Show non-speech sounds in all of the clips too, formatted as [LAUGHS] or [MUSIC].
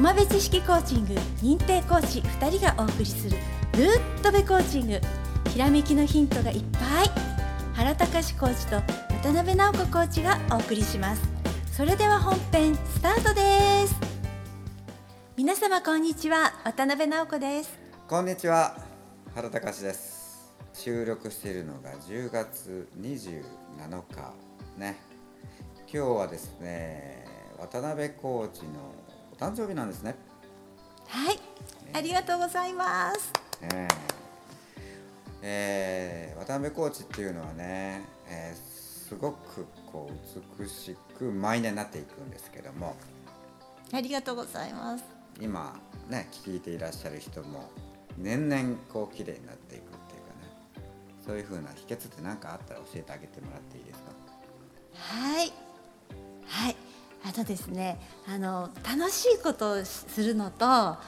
苫部知識コーチング認定講師2人がお送りするルーッとべコーチング。ひらめきのヒントがいっぱい。原隆コーチと渡辺直子コーチがお送りします。それでは本編スタートです。皆様こんにちは渡辺直子です。こんにちは原隆です。収録しているのが10月27日ね。今日はですね渡辺コーチの誕生日なんですね。はい、ありがとうございます。えーえー渡辺コーチっていうのはね、えーすごくこう美しく毎年なっていくんですけども。ありがとうございます。今ね聞いていらっしゃる人も年々こう綺麗になっていくっていうかね。そういう風な秘訣って何かあったら教えてあげてもらっていいですか？はいはいあとですねあの楽しいことをするのとあ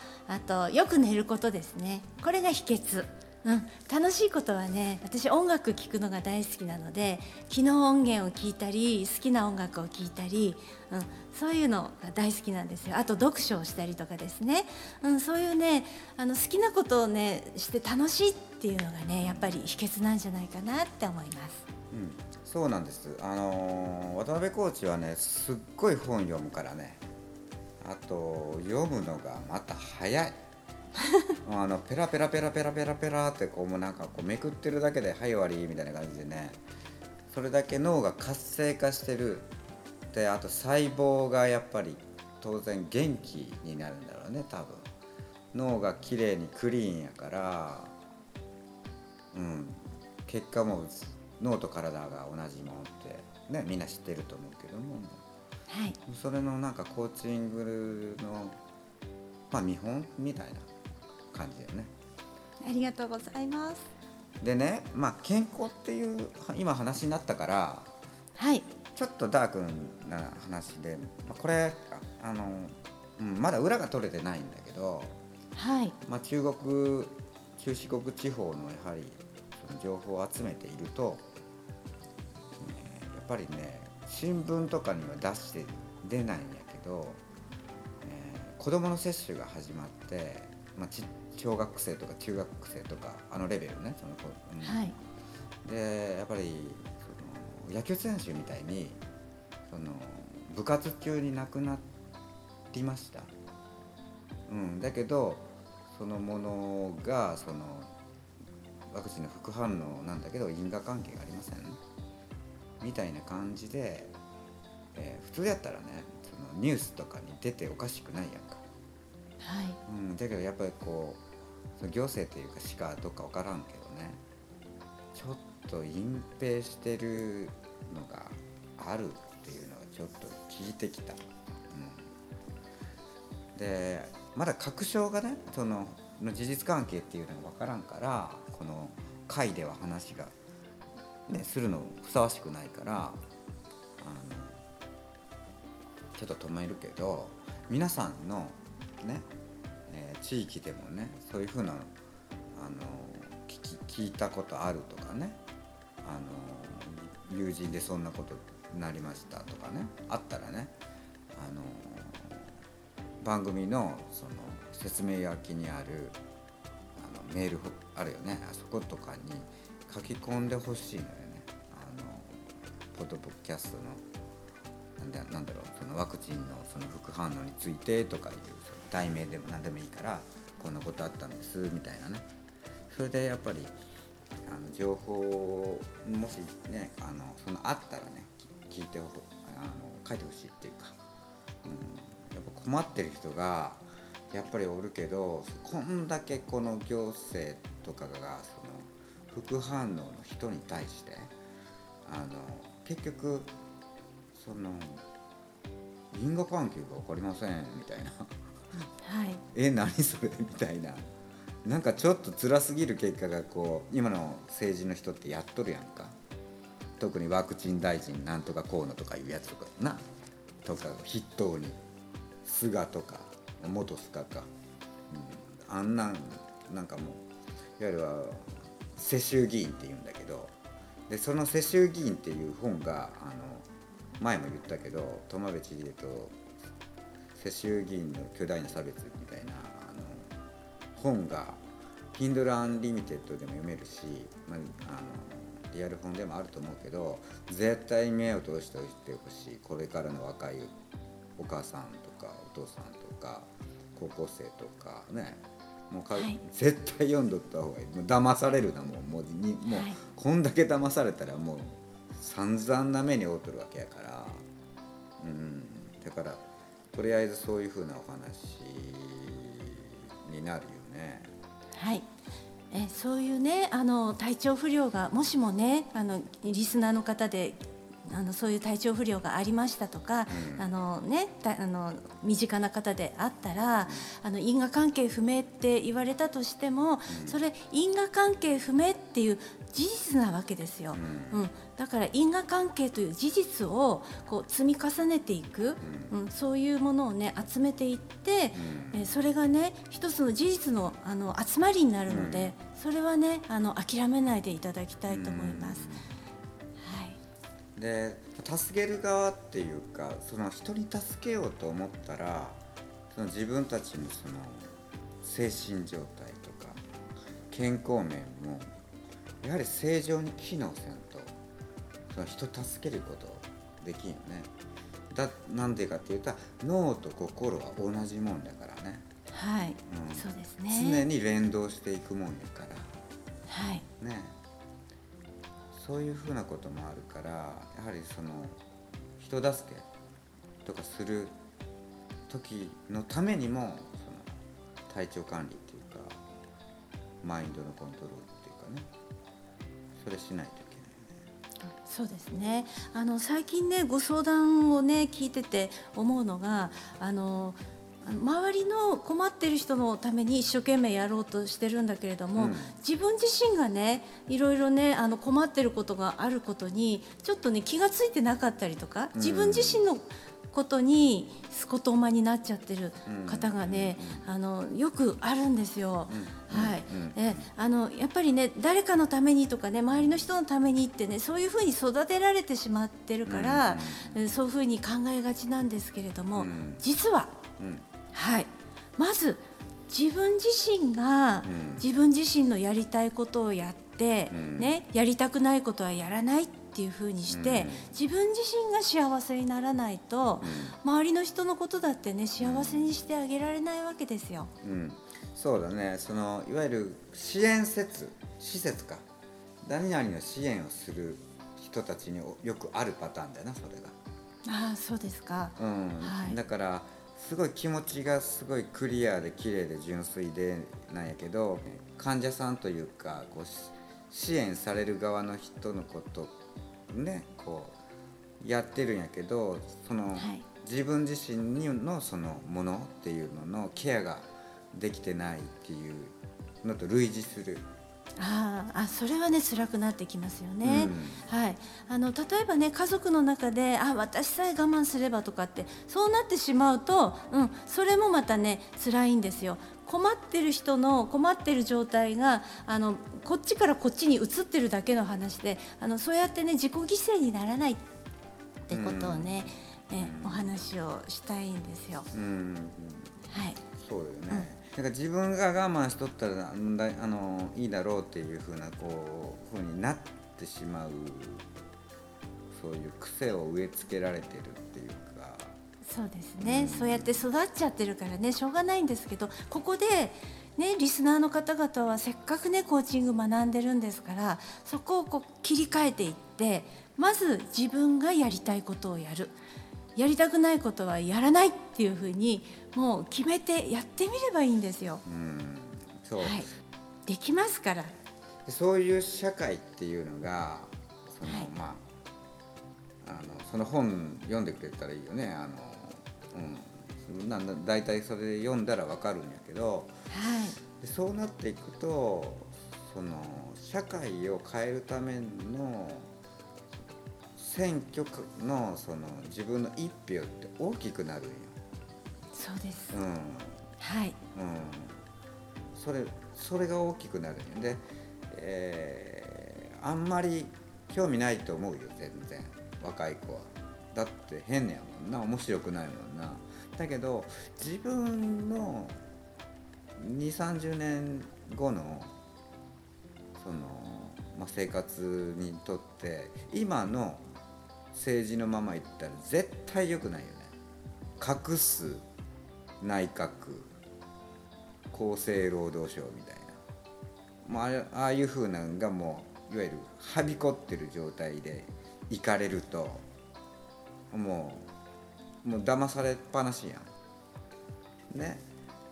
とよく寝ることですね。これが秘訣。うん、楽しいことはね私音楽聴くのが大好きなので昨日音源を聴いたり好きな音楽を聴いたり、うん、そういうのが大好きなんですよ。あと読書をしたりとかですね、うん、そういうねあの好きなことをねして楽しいっていうのがねやっぱり秘訣なんじゃないかなって思います。うんそうなんです。あのー渡辺コーチはねすっごい本読むからね。あと読むのがまた早い [LAUGHS] あのペラペラペラペラペラペラってこうもうなんかこうめくってるだけで「はい終わり」みたいな感じでね。それだけ脳が活性化してる。であと細胞がやっぱり当然元気になるんだろうね多分。脳が綺麗にクリーンやからうん。結果も脳と体が同じものってねみんな知ってると思うけども。はい、それのなんかコーチングのまあ見本みたいな感じだよね。ありがとうございます。でねまあ健康っていう今話になったからはい、ちょっとダークな話で、まあ、これあの、うん、まだ裏が取れてないんだけど、はい、まあ、中国中四国地方のやはりその情報を集めていると、ねやっぱりね新聞とかには出して出ないんやけど、えー子どもの接種が始まって、まあ、ち小学生とか中学生とかあのレベルねその子、うんはい、でやっぱりその野球選手みたいにその部活中に亡くなりました、うん、だけどそのものがそのワクチンの副反応なんだけど因果関係がありません。みたいな感じで、えー普通やったらねそのニュースとかに出ておかしくないやんか、はい、うん、だけどやっぱりこうその行政というかしかどっか分からんけどねちょっと隠蔽してるのがあるっていうのはちょっと聞いてきた、うん、でまだ確証がねそのの事実関係っていうのが分からんからこの会では話が、ね、するのふさわしくないからあのちょっと止めるけど皆さんのね、えー地域でもねそういうふうなあの聞き聞いたことあるとかねあの友人でそんなことになりましたとかねあったらねあの番組のその説明書きにあるあのメールあるよねあそことかに書き込んでほしいのよね。あのポッドキャストのなんだなんだろうそのワクチンのその副反応についてとかいう題名でも何でもいいからこんなことあったんですみたいなね。それでやっぱりあの情報もしねあのそのあったらね聞いてほあの書いてほしいっていうか、うん、やっぱ困ってる人がやっぱりおるけどこんだけこの行政とかがその副反応の人に対してあの結局その因果関係が分かりませんみたいな。はい、[LAUGHS] え何それみたいな。なんかちょっと辛すぎる結果がこう今の政治の人ってやっとるやんか。特にワクチン大臣なんとかこうのとかいうやつとかな。とかを筆頭に菅とか元菅か、うん、あんなんなんかもういわゆるは世襲議員っていうんだけどでその世襲議員っていう本があの前も言ったけど苫部知事と世襲議員の巨大な差別みたいなあの本が Kindle Unlimited でも読めるし、まあ、あのリアル本でもあると思うけど絶対目を通しておいてほしい。これからの若いお母さんとかお父さんとか高校生とかね。もうか、はい。絶対読んどった方がいい。もう騙されるなもうもうにもう、はい。こんだけ騙されたらもう散々な目に遭うとるわけやから。うんだからとりあえずそういうふうなお話になるよね。はい。えそういうねあの体調不良がもしもねあのリスナーの方であのそういう体調不良がありましたとか、うん。あのねたあの身近な方であったら、あの因果関係不明って言われたとしても、それ因果関係不明っていう事実なわけですよ。うん。うん、だから因果関係という事実をこう積み重ねていく、うん。そういうものをね集めていって、うん。えーそれがね一つの事実のあの集まりになるので、それはねあの諦めないでいただきたいと思います。はい、で助ける側っていうかその人に助けようと思ったらその自分たちのその精神状態とか健康面もやはり正常に機能せんとその人助けることできんよね。だなんでかっていうと脳と心は同じもんだからね、はい、うんそうです常ね。に連動していくもんやから。はい、ねそういうふうなこともあるからやはりその人助けとかする時のためにもその体調管理っていうかマインドのコントロールっていうかねそれしないといけない。そうですね。あの最近ねご相談をね聞いてて思うのがあの。周りの困ってる人のために一生懸命やろうとしてるんだけれども、うん自分自身がねいろいろねあの困ってることがあることにちょっとね気がついてなかったりとかうん自分自身のことにすことまになっちゃってる方がね、あのよくあるんですよ。うんはいうんえあのやっぱりね誰かのためにとかね周りの人のためにってねそういうふうに育てられてしまってるから、えそういうふうに考えがちなんですけれども、うん。実は、うん。はい、まず自分自身がうん。自分自身のやりたいことをやって、うん。ね、やりたくないことはやらないっていうふうにして、うん。自分自身が幸せにならないと、周りの人のことだってね幸せにしてあげられないわけですよ。うん、そうだね。そのいわゆる支援施設施設か。何々の支援をする人たちによくあるパターンだよなそれが。ああそうですか。うん。はい。だからすごい気持ちがすごいクリアで綺麗で純粋でなんやけど患者さんというかこうし支援される側の人のことねこうやってるんやけどその、はい。自分自身にのそのものっていうののケアができてないっていうのと類似する。あーあそれはね辛くなってきますよね、うん。はい、あの例えばね家族の中であ私さえ我慢すればとかってそうなってしまうと、うん、それもまたね辛いんですよ困ってる人の困ってる状態があのこっちからこっちに移ってるだけの話であのそうやってね自己犠牲にならないってことをね、えお話をしたいんですよ。うんはい、そうだよね、だから自分が我慢しとったらなんだあのいいだろうっていうふうなこうふうになってしまうそういう癖を植え付けられてるっていうかそうですね、そうやって育っちゃってるからね。しょうがないんですけどここで、ね、リスナーの方々はせっかくねコーチング学んでるんですからそこをこう切り替えていってまず自分がやりたいことをやる。やりたくないことはやらないっていうふうにもう決めてやってみればいいんですよ。うん。そう、はい、できますから。でそういう社会っていうのがその、はい。まああのその本読んでくれたらいいよね。あの、うん、なんだ大体それ読んだらわかるんやけどはい。でそうなっていくとその社会を変えるための選挙のその自分の一票って大きくなるんよ。そうです、うん。はい。うん、それそれが大きくなるんよ。で、えーあんまり興味ないと思うよ全然。若い子は。だって変やもんな。面白くないもんな。だけど自分の2 3 0年後のその、まあ、生活にとって今の政治のままいったら絶対良くないよね。隠す内閣厚生労働省みたいな、まああ、あいうふうなのがもういわゆるはびこってる状態で行かれるともうもう騙されっぱなしやん。ね、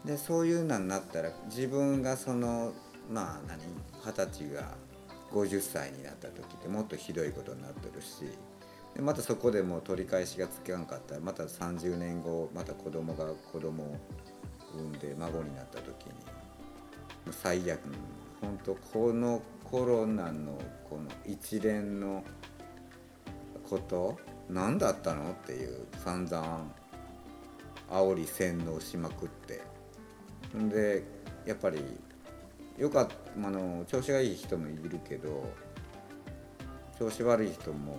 でそういうのになったら自分がそのまあ何二十歳が50歳になった時ってもっとひどいことになってるし。でまたそこでもう取り返しがつかんかったらまた30年後また子供が子供を産んで孫になった時に。もう最悪本当このコロナのこの一連のこと何だったの？っていう散々煽り洗脳しまくって。んでやっぱりよかったあの調子がいい人もいるけど調子悪い人も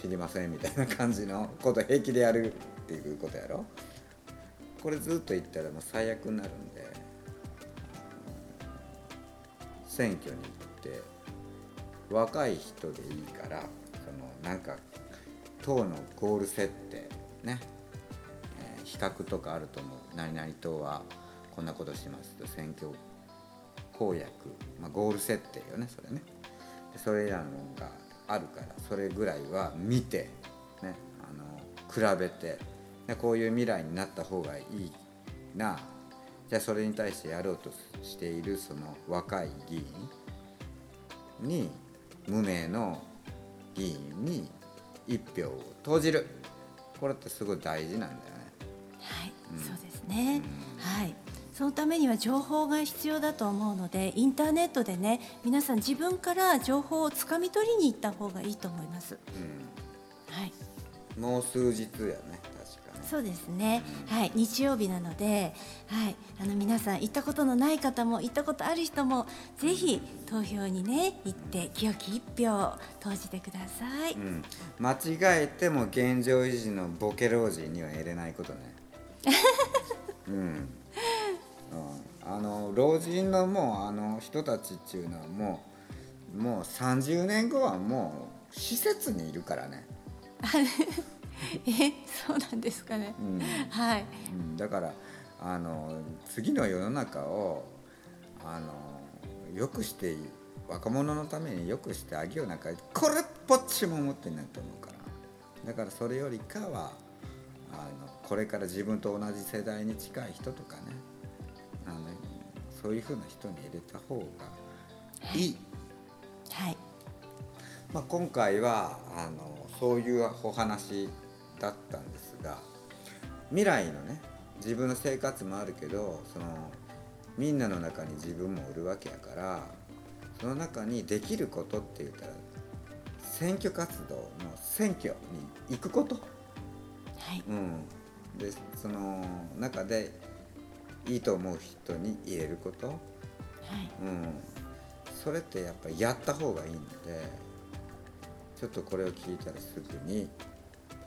知りませんみたいな感じの [LAUGHS] こと平気でやるっていうことやろ？これずっと言ったらもう最悪になるんで選挙に行って若い人でいいからそのなんか党のゴール設定ね、えー比較とかあると思う。何々党はこんなことしてます。と選挙公約、まあ、ゴール設定よねそれね。それらのがあるからそれぐらいは見て、ね、あの比べてでこういう未来になった方がいいな。じゃあそれに対してやろうとしているその若い議員に無名の議員に一票を投じるこれってすごい大事なんだよね。はい、うんそうですね。はい。そのためには情報が必要だと思うのでインターネットでね皆さん自分から情報をつかみ取りに行った方がいいと思います。はい、うん、もう数日やね。そうですね。はい、日曜日なので、はい、あの皆さん行ったことのない方も行ったことある人もぜひ投票にね行って清き一票を投じてください。うん、間違えても現状維持のボケ老人には入れないことね。[LAUGHS] うん、うん、あの老人のもうあの人たちっていうのはもうもう30年後はもう施設にいるからね。[LAUGHS] [LAUGHS] え、そうなんですかね。うんはい。うん、だからあの次の世の中をあのよくして若者のためによくしてあげようなんかこれっぽっちも思ってないと思うからだからそれよりかはあのこれから自分と同じ世代に近い人とかねあのそういうふうな人に入れた方がいい。はい。まあ、今回はあのそういうお話だったんですが未来のね自分の生活もあるけどそのみんなの中に自分もおるわけやからその中にできることって言ったら選挙活動の選挙に行くこと、はい。うん、でその中でいいと思う人に入れること、はい。うん、それってやっぱりやった方がいいのでちょっとこれを聞いたらすぐに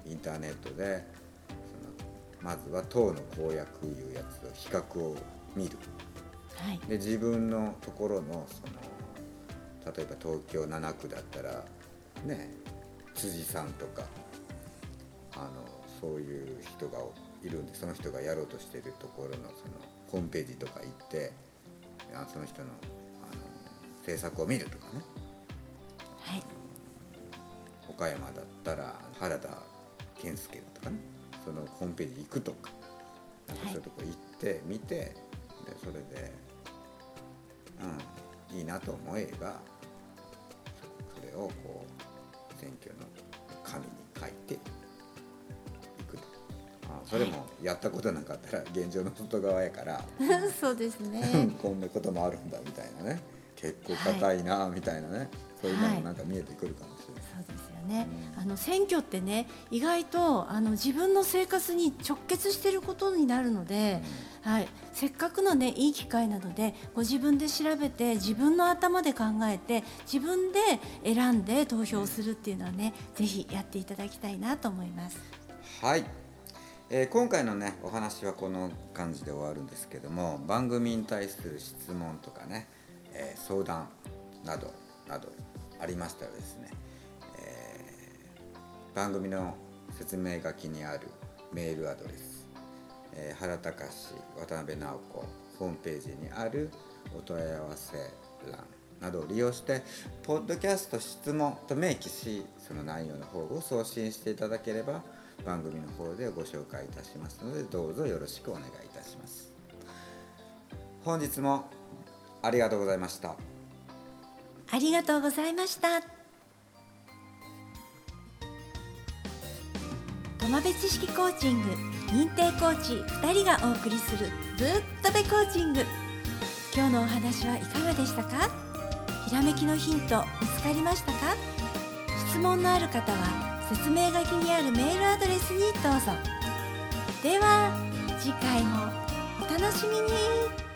インターネットでそのまずは党の公約いうやつを比較を見るはい。で自分のところのその例えば東京7区だったらね辻さんとかあのそういう人がいるんでその人がやろうとしてるところのそのホームページとか行ってあその人のあの政策を見るとかねはい。岡山だったら原田健介とかねそのホームページ行くとかなんかそういうとこ行って見てでそれでうんいいなと思えばそそれをこう選挙の紙に書いていくと。あそれもやったことなかったら現状の外側やから [LAUGHS] そうですね。[LAUGHS] こんなこともあるんだみたいなね。結構硬いなみたいなね、そういうのもなんか見えてくるかもしれない。そうですよね、うんあの選挙ってね意外とあの自分の生活に直結していることになるので、はい、せっかくのねいい機会なのでご自分で調べて自分の頭で考えて自分で選んで投票するっていうのはねぜひやっていただきたいなと思います。はい、えー今回のねお話はこの感じで終わるんですけども番組に対する質問とかね、えー相談などなどありましたらですね、えー番組の説明書きにあるメールアドレス、えー原隆渡辺直子ホームページにあるお問い合わせ欄などを利用して「ポッドキャスト質問」と明記しその内容の方を送信していただければ番組の方でご紹介いたしますのでどうぞよろしくお願いいたします本日もありがとうございましたありがとうございました。友部知識コーチング認定コーチ2人がお送りするぶっとべコーチング。今日のお話はいかがでしたか？ひらめきのヒント見つかりましたか？質問のある方は説明書きにあるメールアドレスにどうぞ。では次回もお楽しみに。